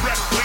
Record.